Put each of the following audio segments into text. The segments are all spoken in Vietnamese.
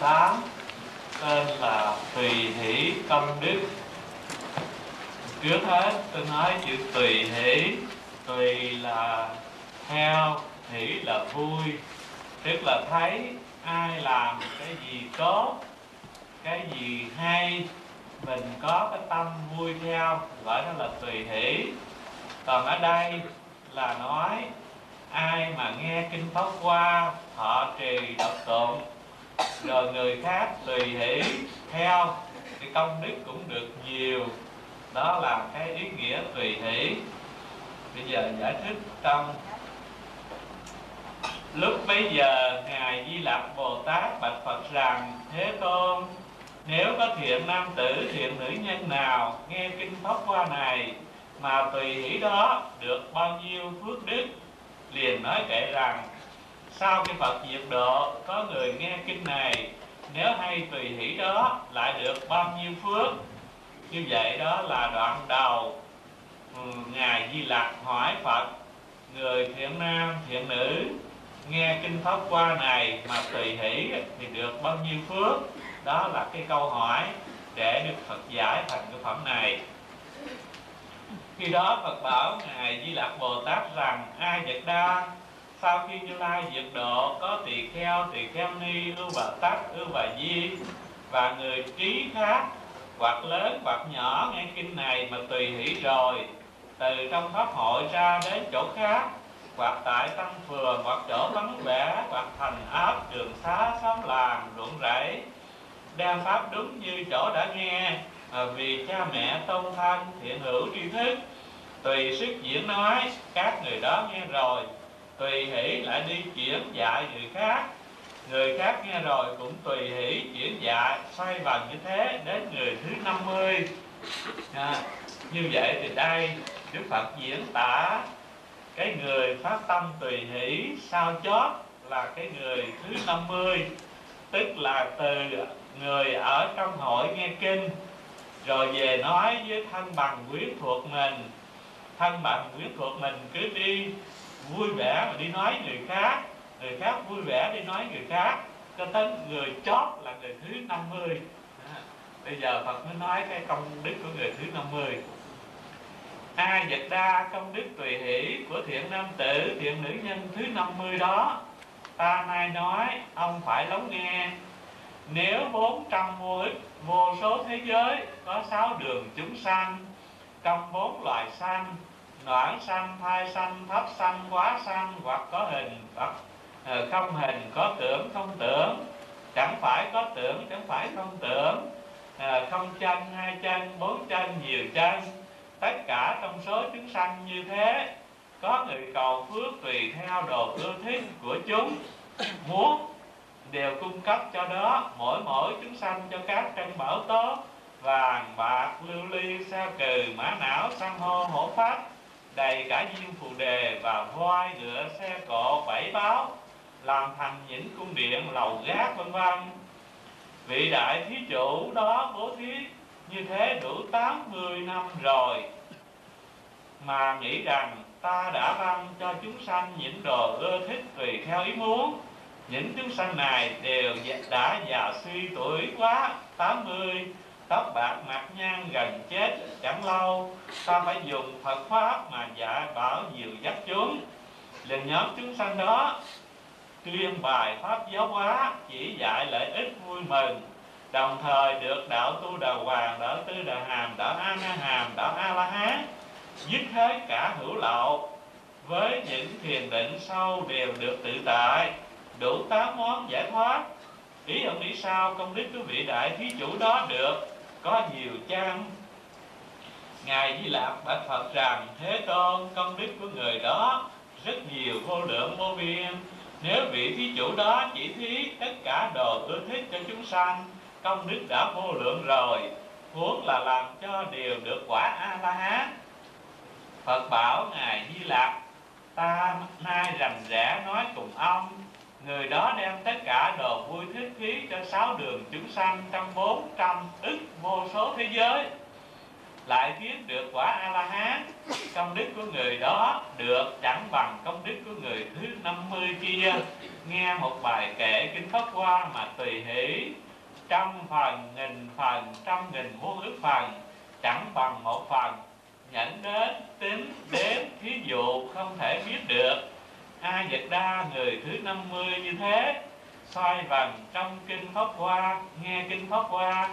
18 tên là tùy hỷ công đức. Trước hết, tôi nói chữ tùy hỷ. Tùy là theo hỷ là vui. Tức là thấy ai làm cái gì tốt, cái gì hay, mình có cái tâm vui theo. Gọi nó là tùy hỷ. Còn ở đây là nói, ai mà nghe kinh pháp qua họ trì đọc tụng rồi người khác tùy hỷ, theo thì công đức cũng được nhiều. Đó là cái ý nghĩa tùy hỷ. Bây giờ giải thích trong lúc bấy giờ, ngài di lặc bồ tát bạch phật rằng, thế tôn, nếu có thiện nam tử, thiện nữ nhân nào nghe kinh pháp hoa này mà tùy hỷ đó được bao nhiêu phước đức, liền nói kể rằng sau khi Phật diệt độ, có người nghe kinh này, nếu hay tùy hỷ đó, lại được bao nhiêu phước? Như vậy đó là đoạn đầu. Ừ, ngài di lặc hỏi phật, người thiện nam, thiện nữ, nghe kinh pháp qua này mà tùy hỷ thì được bao nhiêu phước? Đó là cái câu hỏi để được phật giải thành cái phẩm này. Khi đó phật bảo ngài di lặc bồ tát rằng, ai vật đa sau khi như lai diệt độ, có tỳ kheo tỳ kheo ni, ưu bà tát ưu bà di, và người trí khác, hoặc lớn hoặc nhỏ, nghe kinh này mà tùy hỷ rồi. Từ trong pháp hội ra đến chỗ khác, hoặc tại tăng phường, hoặc chỗ vắng vẻ, hoặc thành áp đường xá, xóm làng, ruộng rẫy, đem pháp đúng như chỗ đã nghe. Mà vì cha mẹ tôn thanh thiện hữu tri thức, tùy sức diễn nói, các người đó nghe rồi tùy hỷ lại đi chuyển dạy người khác. Người khác nghe rồi cũng tùy hỷ chuyển dạy xoay vần như thế đến người thứ 50 à, như vậy thì đây Đức Phật diễn tả cái người phát tâm tùy hỷ sao chót là cái người thứ 50 tức là từ người ở trong hội nghe kinh rồi về nói với thân bằng quyến thuộc mình. Thân bằng quyến thuộc mình cứ đi vui vẻ mà đi nói người khác người khác vui vẻ đi nói người khác cho tới người chót là người thứ 50 à, bây giờ Phật mới nói cái công đức của người thứ 50 ai vật đa công đức tùy hỷ của thiện nam tử thiện nữ nhân thứ 50 đó. Ta nay nói ông phải lắng nghe. Nếu bốn trăm vô ích vô số thế giới có sáu đường chúng sanh trong bốn loài sanh noãn sanh, thai sanh, thấp sanh, quá sanh, hoặc có hình hoặc ờ, không hình có tưởng, không tưởng. Chẳng phải có tưởng, chẳng phải không tưởng. Ờ, không chân hai chân bốn chân nhiều chân tất cả trong số chúng sanh như thế, có người cầu phước tùy theo đồ ưa thích của chúng. Muốn đều cung cấp cho đó, mỗi mỗi chúng sanh cho các trân bảo tốt. Vàng, bạc, lưu ly, sa cừ, mã não, san hô, hổ pháp đầy cả viên phù đề và voi ngựa, xe cộ, bảy báo, làm thành những cung điện, lầu gác, vân vân. Vị đại thí chủ đó bố thí, như thế đủ 80 năm rồi. Mà nghĩ rằng ta đã ban cho chúng sanh những đồ ưa thích tùy theo ý muốn. Những chúng sanh này đều đã già suy tuổi quá 80 tóc bạc mặt nhăn gần chết, chẳng lâu ta phải dùng Phật pháp mà dạy bảo nhiều dắt chúng? Liền nhóm chúng sanh đó tuyên bài pháp giáo hóa, chỉ dạy lợi ích vui mừng. Đồng thời được đạo tu đà hoàng, đạo tư đà hàm, đạo a na hàm, đạo a la hán, dứt hết cả hữu lậu. Với những thiền định sâu đều được tự tại, đủ tám món giải thoát. Ý ông nghĩ sao? Công đức của vị đại thí chủ đó được có nhiều chăng? Ngài di lạc bạch phật rằng, thế tôn, công đức của người đó rất nhiều vô lượng vô biên. Nếu vị thí chủ đó chỉ thí tất cả đồ ưa thích cho chúng sanh, công đức đã vô lượng rồi, huống là làm cho đều được quả a la hán phật bảo ngài di lạc ta nay rành rẽ nói cùng ông người đó đem tất cả đồ vui thích khí cho sáu đường chúng sanh trong bốn trăm ức vô số thế giới. Lại kiếm được quả a la hán công đức của người đó được chẳng bằng công đức của người thứ 50 kia. Nghe một bài kệ kinh pháp hoa mà tùy hỷ, trăm phần, nghìn phần, trăm nghìn muôn ức phần, chẳng bằng một phần, nhẫn đến tính đến thí dụ không thể biết được a nhật đa người thứ 50 như thế. Soi vần trong kinh pháp hoa, nghe kinh pháp hoa.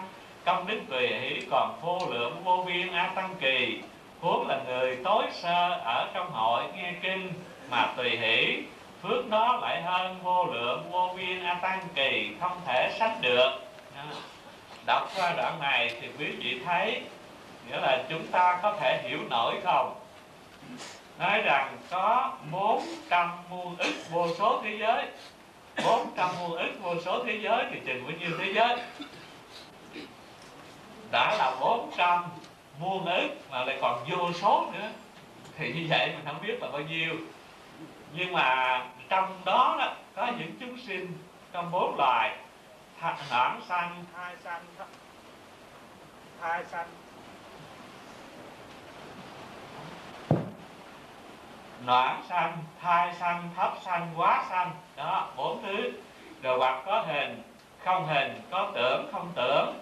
Công đức tùy hỷ còn vô lượng vô biên a tăng kỳ. Huống là người tối sơ ở trong hội nghe kinh mà tùy hỷ. Phước đó lại hơn vô lượng vô biên a tăng kỳ, không thể sánh được. Đọc qua đoạn này thì quý vị thấy, nghĩa là chúng ta có thể hiểu nổi không? Nói rằng có 400 muôn ức vô số thế giới. 400 muôn ức vô số thế giới thì chừng bao nhiêu thế giới. Đã là 400 muôn ức mà lại còn vô số nữa. Thì như vậy mình không biết là bao nhiêu. Nhưng mà trong đó, đó có những chúng sinh trong bốn loài noãn sanh thai sanh thai sanh noãn sanh thai sanh thấp sanh quá sanh đó bốn thứ. Rồi hoặc có hình không hình có tưởng không tưởng.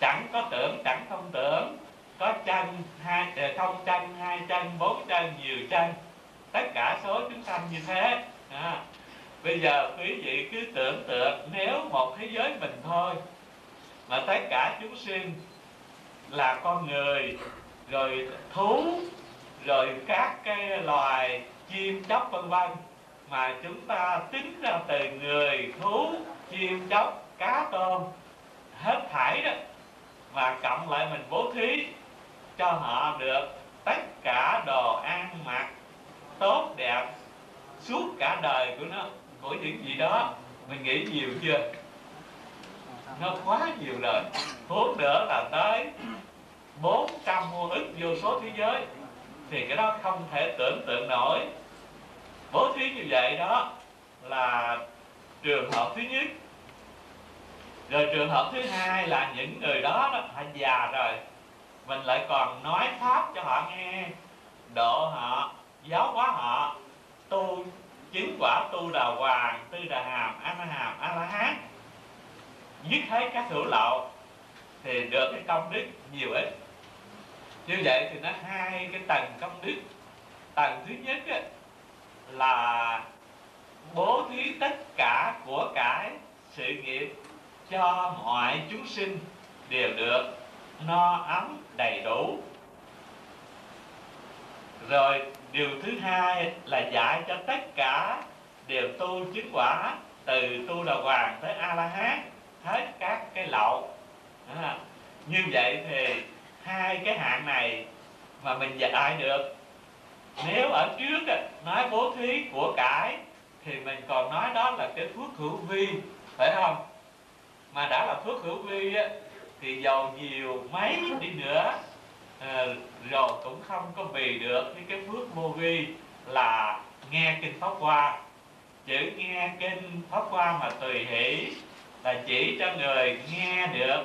Chẳng có tưởng chẳng không tưởng. Có chân hai ờ, không chân hai chân bốn chân nhiều chân tất cả số chúng sanh như thế. À, bây giờ quý vị cứ tưởng tượng nếu một thế giới mình thôi mà tất cả chúng sinh là con người rồi thú rồi các cái loài chim chóc vân vân, mà chúng ta tính ra từ người thú, chim chóc, cá tôm, hết thảy đó và cộng lại mình bố thí cho họ được tất cả đồ ăn mặc tốt đẹp suốt cả đời của nó. Của những gì đó, mình nghĩ nhiều chưa? Nó quá nhiều rồi huống nữa là tới 400 muôn ức vô số thế giới thì cái đó không thể tưởng tượng nổi. Bố thí như vậy đó là trường hợp thứ nhất. Rồi trường hợp thứ hai là những người đó, đó họ già rồi. Mình lại còn nói pháp cho họ nghe. Độ họ giáo hóa họ. Tu chứng quả tu đà hoàng tư đà hàm a la hàm a la hán dứt hết các hữu lậu thì được cái công đức nhiều ít như vậy thì nó hai cái tầng công đức. Tầng thứ nhất ấy, là bố thí tất cả của cải sự nghiệp cho mọi chúng sinh đều được no ấm đầy đủ. Rồi điều thứ hai là dạy cho tất cả đều tu chứng quả từ tu đà hoàng tới a la hán hết các cái lậu. À, như vậy thì hai cái hạng này mà mình dạy được? Nếu ở trước nói bố thí của cải, thì mình còn nói đó là cái phước hữu vi, phải không? Mà đã là phước hữu vi thì giàu nhiều mấy đi nữa ờ, rồi cũng không có bì được với cái phước vô vi là nghe kinh pháp hoa. Chữ nghe kinh pháp hoa mà tùy hỷ là chỉ cho người nghe được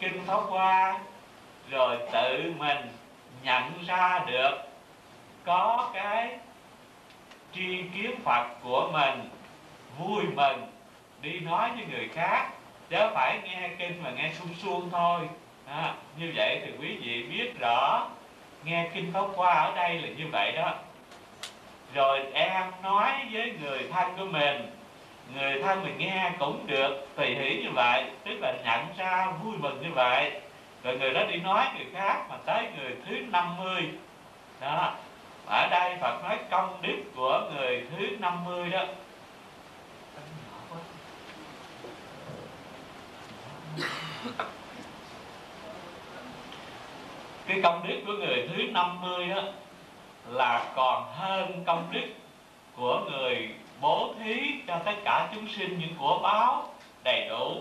kinh pháp hoa rồi tự mình nhận ra được có cái tri kiến phật của mình vui mừng đi nói với người khác. Chứ phải nghe kinh mà nghe suông suông thôi. À, như vậy thì quý vị biết rõ nghe kinh pháp qua ở đây là như vậy đó. Rồi em nói với người thân của mình người thân mình nghe cũng được tùy hỷ như vậy tức là nhận ra vui mừng như vậy rồi người đó đi nói người khác mà tới người thứ 50 đó. Ở đây Phật nói công đức của người thứ 50 đó. Cái công đức của người thứ 50 á, là còn hơn công đức của người bố thí cho tất cả chúng sinh những của báo đầy đủ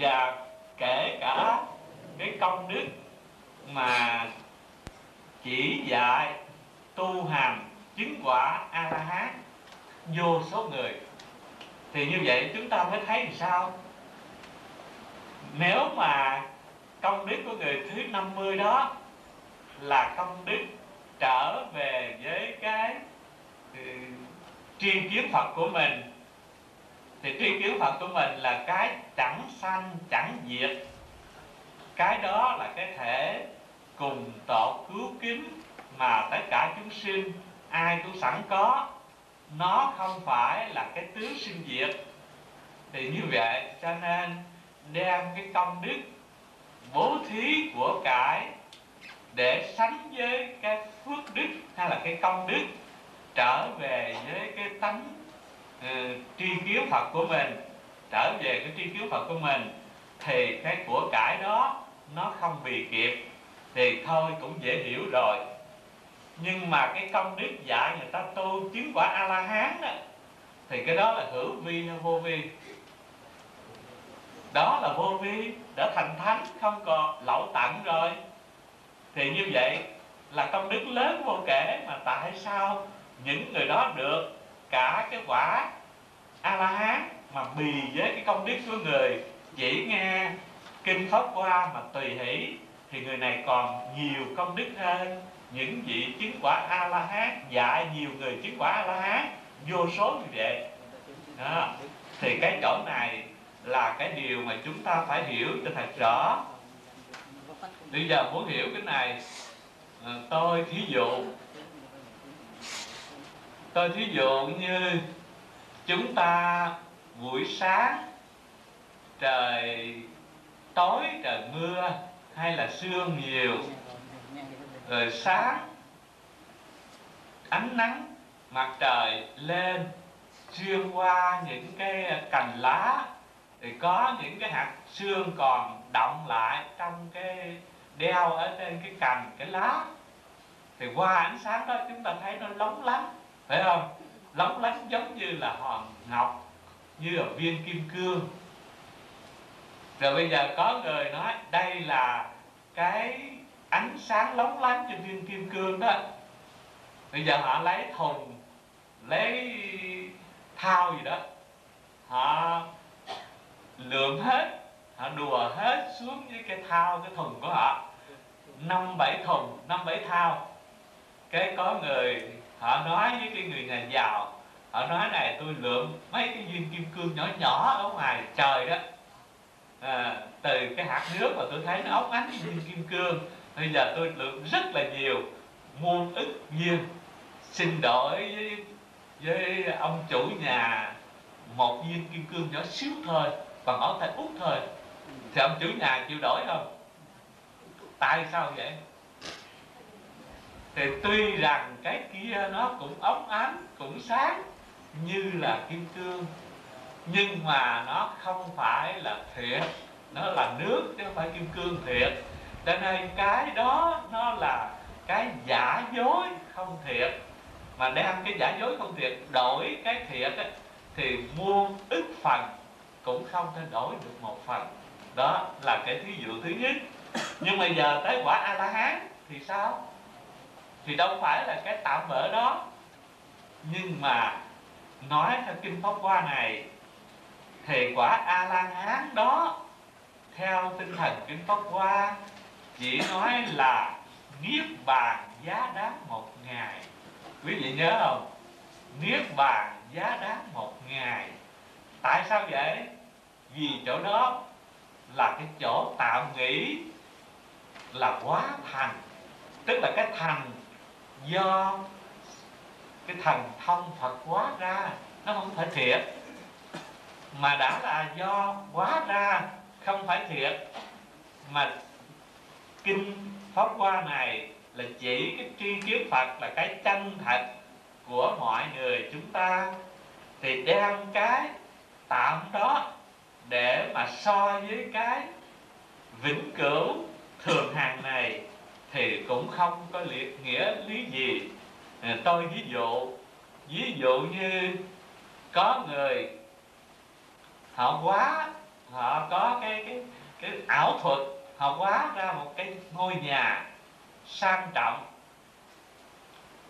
và kể cả cái công đức mà chỉ dạy tu hành chứng quả a la hán vô số người. Thì như vậy chúng ta mới thấy làm sao? Nếu mà công đức của người thứ 50 đó là công đức trở về với cái ừ, tri kiến Phật của mình, thì tri kiến Phật của mình là cái chẳng sanh, chẳng diệt cái đó là cái thể cùng tột cứu kính mà tất cả chúng sinh ai cũng sẵn có. Nó không phải là cái tướng sinh diệt. Thì như vậy cho nên đem cái công đức bố thí của cải để sánh với cái phước đức hay là cái công đức trở về với cái tánh uh, tri kiến Phật của mình trở về cái tri kiến Phật của mình thì cái của cải đó nó không bị kịp thì thôi cũng dễ hiểu rồi. Nhưng mà cái công đức dạy người ta tu chứng quả a la hán đó, thì cái đó là hữu vi hay vô vi? Đó là vô vi đã thành thánh, không còn lậu tặng rồi. Thì như vậy là công đức lớn vô kể mà tại sao những người đó được cả cái quả a la hán mà bì với cái công đức của người chỉ nghe kinh pháp qua mà tùy hỷ, thì người này còn nhiều công đức hơn. Những vị chứng quả a la hán dạy nhiều người chứng quả a la hán vô số như vậy. Đó. thì cái chỗ này là cái điều mà chúng ta phải hiểu cho thật rõ. Bây giờ muốn hiểu cái này ờ, tôi thí dụ, tôi thí dụ như chúng ta buổi sáng trời tối trời mưa hay là sương nhiều, rồi sáng ánh nắng, mặt trời lên, xuyên qua những cái cành lá, thì có những cái hạt xương còn động lại trong cái đeo ở trên cái cành, cái lá. Thì qua ánh sáng đó chúng ta thấy nó lóng lánh, phải không? Lóng lánh giống như là hòn ngọc, như là viên kim cương rồi bây giờ có người nói đây là cái ánh sáng lóng lánh trên viên kim cương đó. Bây giờ họ lấy thùng, lấy thao gì đó, họ lượm hết, họ đùa hết xuống với cái thao cái thùng của họ. Năm bảy thùng, năm bảy thao cái có người, họ nói với cái người nhà giàu, họ nói này, tôi lượm mấy cái viên kim cương nhỏ nhỏ ở ngoài trời đó à, từ cái hạt nước mà tôi thấy nó óng ánh như kim cương bây giờ tôi lượng rất là nhiều muôn ức viên xin đổi với, với ông chủ nhà một viên kim cương nhỏ xíu thôi bằng ngón tay út thôi. Thì ông chủ nhà chịu đổi không? Tại sao vậy? Thì tuy rằng cái kia nó cũng óng ánh cũng sáng như là kim cương nhưng mà nó không phải là thiệt. Nó là nước chứ không phải kim cương thiệt. Cho nên cái đó nó là cái giả dối không thiệt. Mà đem cái giả dối không thiệt đổi cái thiệt ấy, thì muôn ức phần cũng không thể đổi được một phần. Đó là cái thí dụ thứ nhất. Nhưng mà giờ tới quả a la hán thì sao? Thì đâu phải là cái tạm bỡ đó. Nhưng mà nói theo kinh pháp hoa này thì quả a la hán đó, theo tinh thần kinh pháp hoa, chỉ nói là niết bàn giá đáng một ngày. Quý vị nhớ không? Niết bàn giá đáng một ngày. Tại sao vậy? Vì chỗ đó là cái chỗ tạm nghĩ là quá thành. Tức là cái thành do cái thành thông Phật hóa ra, nó không phải thiệt mà đã là do quá ra, không phải thiệt. Mà kinh pháp qua này là chỉ cái tri kiến Phật là cái chân thật của mọi người chúng ta, thì đem cái tạm đó để mà so với cái vĩnh cửu thường hàng này thì cũng không có liệt nghĩa lý gì. Tôi ví dụ ví dụ như có người họ quá họ có cái cái cái ảo thuật, họ quá ra một cái ngôi nhà sang trọng.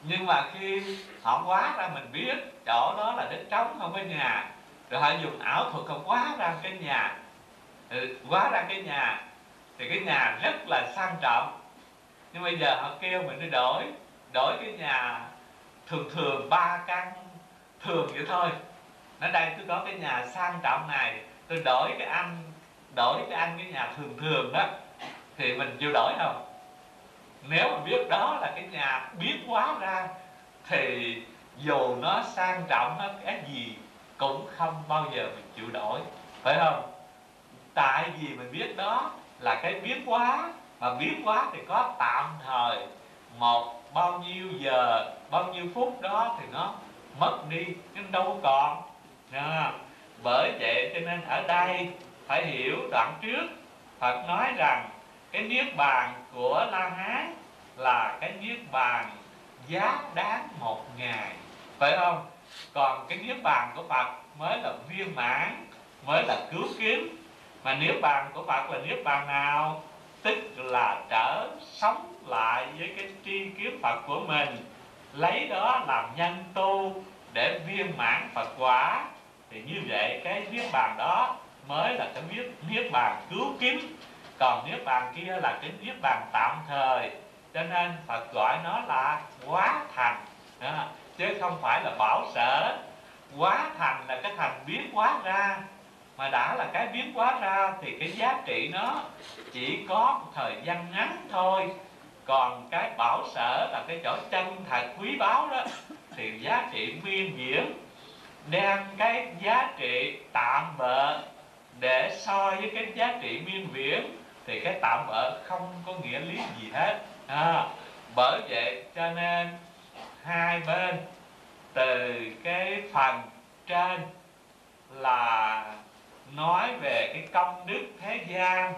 Nhưng mà khi họ quá ra mình biết chỗ đó là đất trống, không có nhà, rồi họ dùng ảo thuật họ quá ra cái nhà. Ừ, quá ra cái nhà, thì cái nhà rất là sang trọng. Nhưng bây giờ họ kêu mình đi đổi đổi cái nhà thường thường ba căn, thường vậy thôi nó đây tôi có cái nhà sang trọng này tôi đổi cái ăn đổi cái ăn cái nhà thường thường đó, thì mình chịu đổi không? Nếu mà biết đó là cái nhà biết quá ra, thì dù nó sang trọng nó cái gì cũng không bao giờ mình chịu đổi, phải không? Tại vì mình biết đó là cái biến quá mà biến quá thì có tạm thời, một bao nhiêu giờ, bao nhiêu phút đó thì nó mất đi, nhưng đâu còn nha bởi vậy cho nên ở đây phải hiểu đoạn trước. Phật nói rằng cái niết bàn của La Hán là cái niết bàn giá đáng một ngày. Phải không? Còn cái niết bàn của Phật mới là viên mãn, mới là cứu kiếm. Mà niết bàn của Phật là niết bàn nào? Tức là trở sống lại với cái tri kiến Phật của mình. Lấy đó làm nhân tu để viên mãn Phật quả cái niết bàn đó mới là cái niết niết bàn cứu kiếm còn niết bàn kia là cái niết bàn tạm thời cho nên Phật gọi nó là quá thành. À, chứ không phải là bảo sở. Quá thành là cái thành biến quá ra. Mà đã là cái biến quá ra thì cái giá trị nó chỉ có một thời gian ngắn thôi. Còn cái bảo sở là cái chỗ chân thật quý báu đó thì giá trị nguyên diễn đem cái giá trị tạm bợ để so với cái giá trị miên viễn thì cái tạm bợ không có nghĩa lý gì hết. À, bởi vậy cho nên hai bên từ cái phần trên là nói về cái công đức thế gian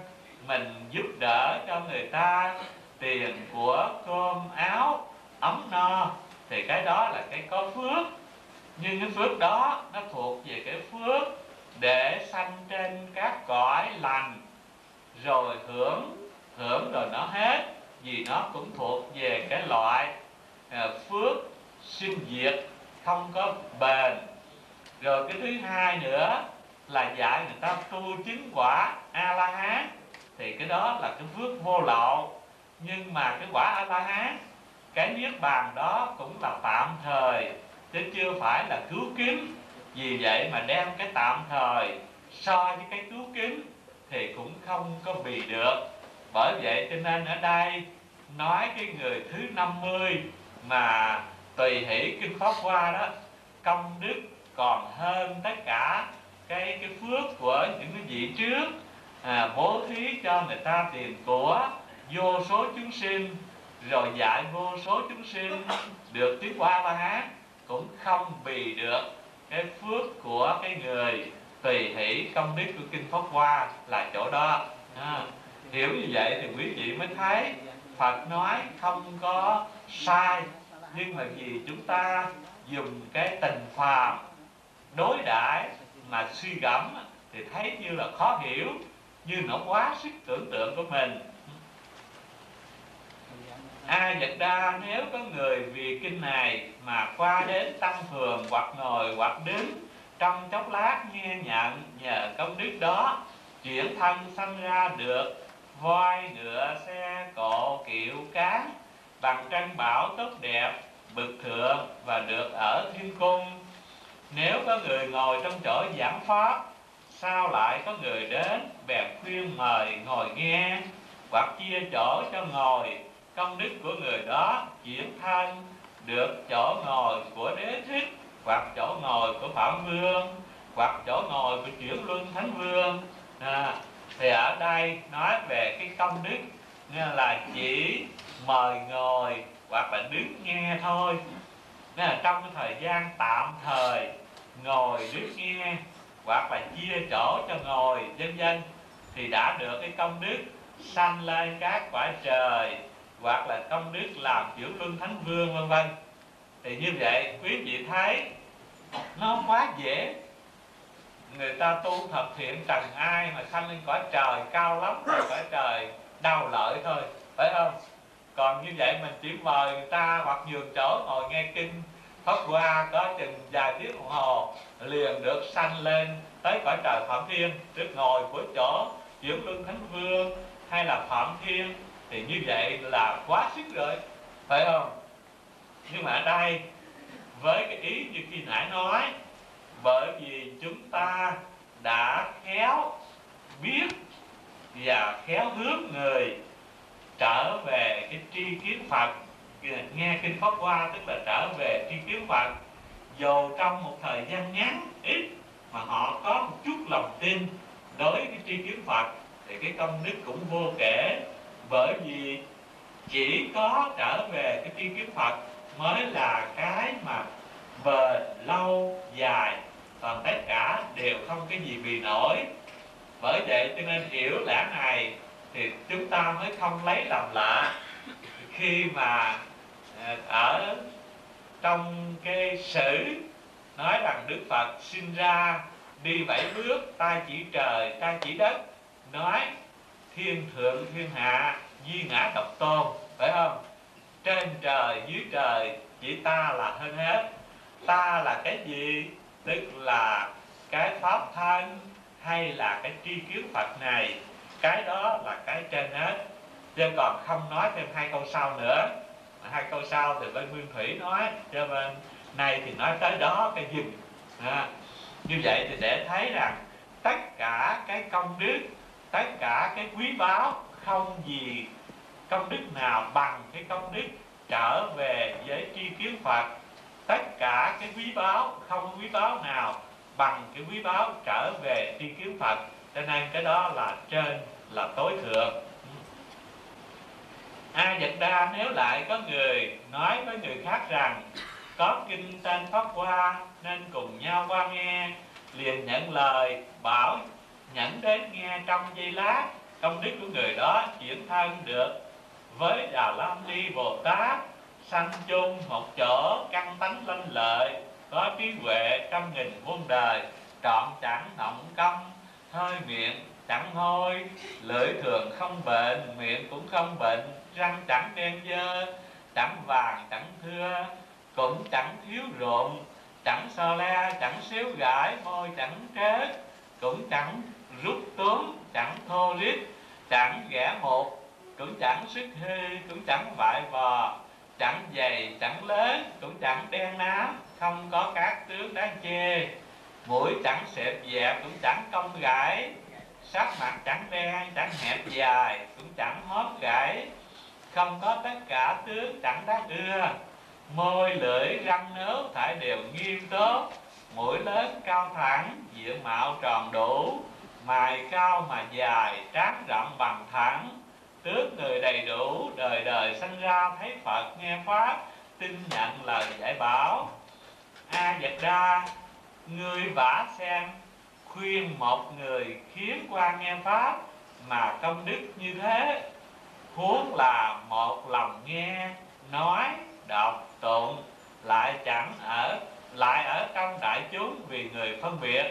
mình giúp đỡ cho người ta tiền của cơm áo ấm no thì cái đó là cái có phước nhưng cái phước đó nó thuộc về cái phước để sanh trên các cõi lành, rồi hưởng hưởng rồi nó hết, vì nó cũng thuộc về cái loại à, phước sinh diệt không có bền. Rồi cái thứ hai nữa là dạy người ta tu chứng quả a la hán thì cái đó là cái phước vô lậu. Nhưng mà cái quả a la hán cái niết bàn đó cũng là tạm thời chứ chưa phải là cứu kiếm vì vậy mà đem cái tạm thời so với cái cứu kiếm thì cũng không có bị được. Bởi vậy cho nên ở đây nói cái người thứ 50 mà tùy hỷ kinh pháp hoa đó công đức còn hơn tất cả cái cái phước của những cái vị trước. À, bố thí cho người ta tiền của vô số chúng sinh rồi dạy vô số chúng sinh được tiếng qua la hán cũng không bì được cái phước của cái người tùy hỷ công đức của kinh pháp hoa là chỗ đó. À, hiểu như vậy thì quý vị mới thấy phật nói không có sai nhưng mà vì chúng ta dùng cái tình phàm đối đãi mà suy gẫm thì thấy như là khó hiểu như nó quá sức tưởng tượng của mình. A Nhật Đa nếu có người vì kinh này mà qua đến tăng phường hoặc ngồi hoặc đứng, trong chốc lát nghe nhận nhờ công đức đó, chuyển thân sanh ra được, voi ngựa xe cộ kiệu cán, bằng tranh bảo tốt đẹp bực thượng và được ở thiên cung. Nếu có người ngồi trong chỗ giảng pháp, sao lại có người đến bèn khuyên mời ngồi nghe hoặc chia chỗ cho ngồi? Công đức của người đó chuyển thân được chỗ ngồi của đế thích hoặc chỗ ngồi của phạm vương hoặc chỗ ngồi của chuyển luân thánh vương. À, thì ở đây nói về cái công đức nên là chỉ mời ngồi hoặc là đứng nghe thôi. Nên là trong cái thời gian tạm thời ngồi đứng nghe hoặc là chia chỗ cho ngồi vân vân thì đã được cái công đức sanh lên các quả trời hoặc là công đức làm chuyển luân thánh vương, vân vân. Thì như vậy, quý vị thấy, nó quá dễ. Người ta tu thập thiện trần ai mà sanh lên cõi trời cao lắm cõi trời đau lợi thôi, phải không? Còn như vậy mình chỉ mời người ta hoặc nhường chỗ ngồi nghe kinh thoát qua có chừng vài tiếng đồng hồ liền được sanh lên tới cõi trời phạm thiên. Được ngồi của chỗ chuyển luân thánh vương hay là phạm thiên thì như vậy là quá sức rồi, phải không? Nhưng mà ở đây, với cái ý như khi nãy nói, bởi vì chúng ta đã khéo biết và khéo hướng người trở về cái tri kiến Phật. Nghe kinh Pháp qua tức là trở về tri kiến Phật. Dù trong một thời gian ngắn, ít, mà họ có một chút lòng tin đối với cái tri kiến Phật, thì cái công đức cũng vô kể bởi vì chỉ có trở về cái tri kiến Phật mới là cái mà bền lâu dài. Còn tất cả đều không cái gì bị nổi. Bởi vậy cho nên hiểu lẽ này thì chúng ta mới không lấy làm lạ. Khi mà à, ở trong cái sử nói rằng Đức Phật sinh ra đi bảy bước tay chỉ trời tay chỉ đất, nói thiên thượng thiên hạ duy ngã độc tôn phải không? Trên trời dưới trời chỉ ta là hơn hết. Ta là cái gì? Tức là cái pháp thân hay là cái tri kiến phật này? Cái đó là cái trên hết. Chứ còn không nói thêm hai câu sau nữa. Hai câu sau thì bên nguyên thủy nói cho bên này thì nói tới đó cái dừng. À, như vậy thì để thấy rằng tất cả cái công đức tất cả cái quý báu không gì công đức nào bằng cái công đức trở về với tri kiến Phật. Tất cả cái quý báu không quý báu nào bằng cái quý báu trở về tri kiến Phật. Cho nên cái đó là trên là tối thượng. A Dật Đa nếu lại có người nói với người khác rằng, có kinh tên Pháp Hoa nên cùng nhau qua nghe, liền nhận lời, bảo nhẫn đến nghe trong giây lát. Công đức của người đó chuyển thân được với Đà Lam Ni Bồ Tát, sanh chung một chỗ, căn tánh lanh lợi, có trí huệ trăm nghìn muôn đời. Trọn chẳng động công, hơi miệng chẳng hôi, lưỡi thường không bệnh, miệng cũng không bệnh, răng chẳng đen dơ, chẳng vàng chẳng thưa, cũng chẳng thiếu rộn chẳng so le, chẳng xíu gãi, môi chẳng trế cũng chẳng rút tóm chẳng thô rít chẳng ghẻ một cũng chẳng sức hư cũng chẳng vại vò. Chẳng dày chẳng lớn cũng chẳng đen nám không có các tướng đáng chê. Mũi chẳng xẹp dẹp, cũng chẳng cong gãi. Sắc mặt chẳng đen chẳng hẹp dài cũng chẳng hóp gãi. Không có tất cả tướng chẳng đáng ưa. Môi lưỡi răng nướu thải đều nghiêm tốt mũi lớn cao thẳng diện mạo tròn đủ mài cao mà dài trán rộng bằng thẳng. Tướng người đầy đủ, đời đời sanh ra, thấy phật, nghe pháp, tin nhận lời giải bảo. A vật đa người vả xem, khuyên một người khiến qua nghe pháp mà công đức như thế. Huống là một lòng nghe, nói, đọc tụng, lại chẳng ở, lại ở trong đại chúng vì người phân biệt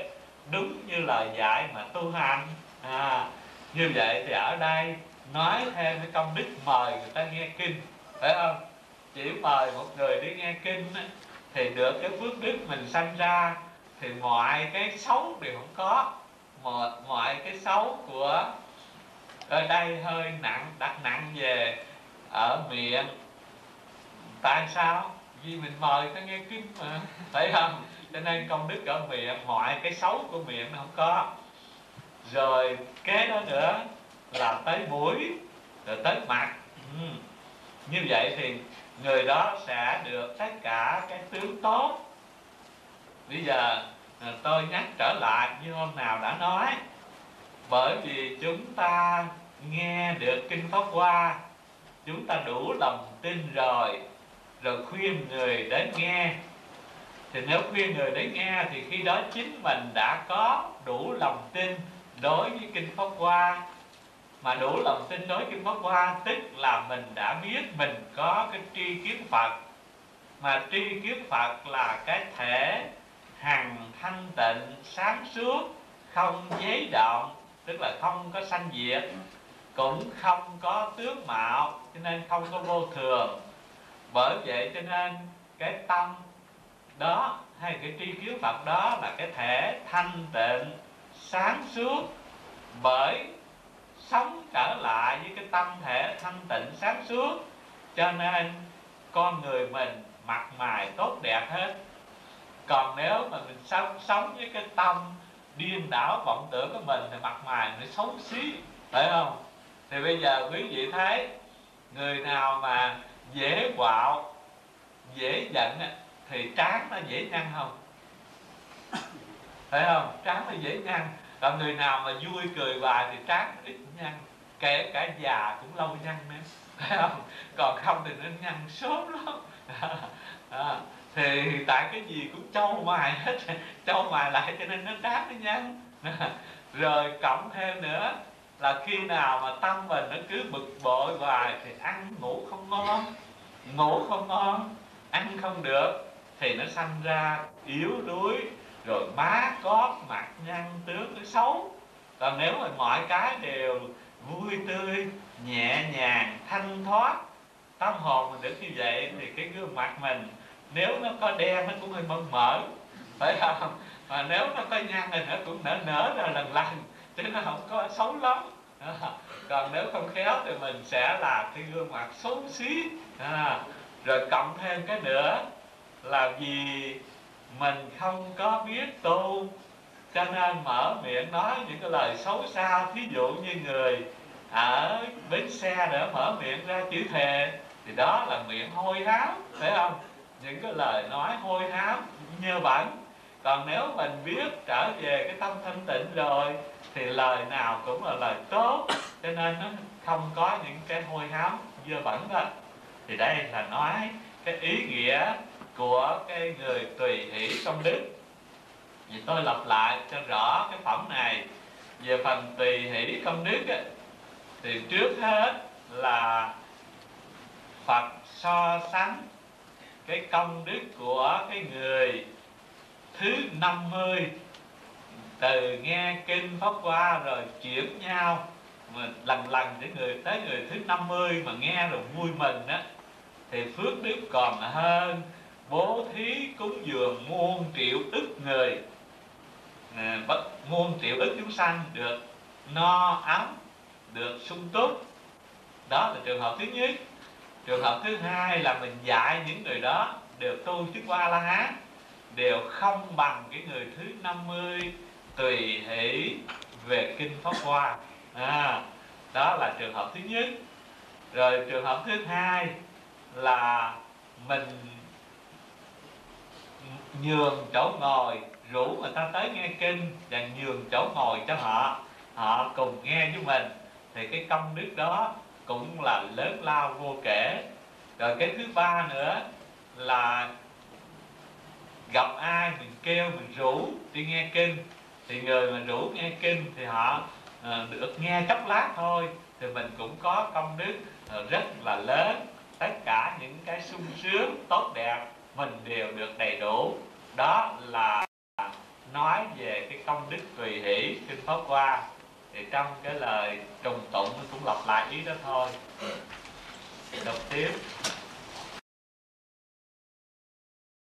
đúng như lời dạy mà tu hành. À, như vậy thì ở đây nói thêm cái công đức mời người ta nghe kinh phải không? Chỉ mời một người đi nghe kinh thì được cái phước đức mình sanh ra thì mọi cái xấu đều không có. Mọi, mọi cái xấu của ở đây hơi nặng đặt nặng về ở miệng. Tại sao? Vì mình mời ta nghe kinh mà phải không? Cho nên công đức ở miệng mọi cái xấu của miệng nó không có. Rồi kế đó nữa là tới mũi rồi tới mặt. Ừ. như vậy thì người đó sẽ được tất cả cái tướng tốt. Bây giờ à, tôi nhắc trở lại như hôm nào đã nói. Bởi vì chúng ta nghe được kinh pháp hoa, chúng ta đủ lòng tin rồi rồi khuyên người đến nghe thì nếu khuyên người đến nghe thì khi đó chính mình đã có đủ lòng tin đối với kinh pháp hoa. Mà đủ lòng tin đối với kinh pháp hoa, tức là mình đã biết mình có cái tri kiến phật. Mà tri kiến phật là cái thể hằng thanh tịnh, sáng suốt, không giấy động tức là không có sanh diệt, cũng không có tướng mạo, cho nên không có vô thường. Bởi vậy cho nên cái tâm đó, hay cái tri kiến phật đó là cái thể thanh tịnh, sáng suốt, bởi sống trở lại với cái tâm thể thanh tịnh, sáng suốt. Cho nên, con người mình mặt mày tốt đẹp hết. Còn nếu mà mình sống sống với cái tâm điên đảo, vọng tưởng của mình thì mặt mày nó xấu xí, phải không? Thì bây giờ quý vị thấy, người nào mà dễ quạo, dễ giận thì trán nó dễ nhăn không? Phải không? Trán nó dễ nhăn còn người nào mà vui cười hoài thì trán ít nhăn kể cả già cũng lâu nhăn nữa. Phải không? Còn không thì nó nhăn sớm lắm. À, thì tại cái gì cũng trâu mài hết. Trâu mài lại cho nên nó trán nó nhăn rồi cộng thêm nữa là khi nào mà tâm mình nó cứ bực bội hoài thì ăn ngủ không ngon. Ngủ không ngon ăn không được thì nó sanh ra yếu đuối rồi má cóp mặt nhăn tướng nó xấu. Còn nếu mà mọi cái đều vui tươi nhẹ nhàng thanh thoát tâm hồn mình được như vậy thì cái gương mặt mình nếu nó có đen nó cũng hơi mơn mở phải không? Mà nếu nó có nhăn thì nó cũng nở nở ra lần lần chứ nó không có xấu lắm. À, còn nếu không khéo thì mình sẽ là cái gương mặt xấu xí. À, rồi cộng thêm cái nữa là vì mình không có biết tu. Cho nên mở miệng nói những cái lời xấu xa, thí dụ như người ở bến xe để mở miệng ra chữ thề, thì đó là miệng hôi hám, phải không? Những cái lời nói hôi hám nhơ bẩn còn nếu mình biết trở về cái tâm thanh tịnh rồi, thì lời nào cũng là lời tốt. Cho nên nó không có những cái hôi hám dơ bẩn đó thì đây là nói cái ý nghĩa của cái người tùy hỷ công đức. Thì tôi lặp lại cho rõ cái phẩm này. Về phần tùy hỷ công đức ấy, thì trước hết là Phật so sánh cái công đức của cái người thứ 50 từ nghe kinh pháp qua rồi chuyển nhau mà lần lần những người tới người thứ 50 mà nghe rồi vui mừng đó thì phước đức còn hơn bố thí cúng dường muôn triệu ức người. À, muôn triệu ức chúng sanh được no ấm được sung túc. Đó là trường hợp thứ nhất. Trường hợp thứ hai là mình dạy những người đó đều tu chứng qua la hán đều không bằng cái người thứ 50 tùy hỷ về kinh pháp hoa. À, đó là trường hợp thứ nhất. Rồi trường hợp thứ hai là mình nhường chỗ ngồi rủ người ta tới nghe kinh và nhường chỗ ngồi cho họ. Họ cùng nghe với mình. Thì cái công đức đó cũng là lớn lao vô kể. Rồi cái thứ ba nữa là gặp ai mình kêu mình rủ đi nghe kinh. Thì người mà rủ nghe kinh thì họ uh, được nghe chốc lát thôi. Thì mình cũng có công đức ờ, rất là lớn. Tất cả những cái sung sướng tốt đẹp mình đều được đầy đủ. Đó là nói về cái công đức tùy hỷ, kinh pháp qua thì trong cái lời trùng tụng cũng lặp lại ý đó thôi. Đọc tiếp.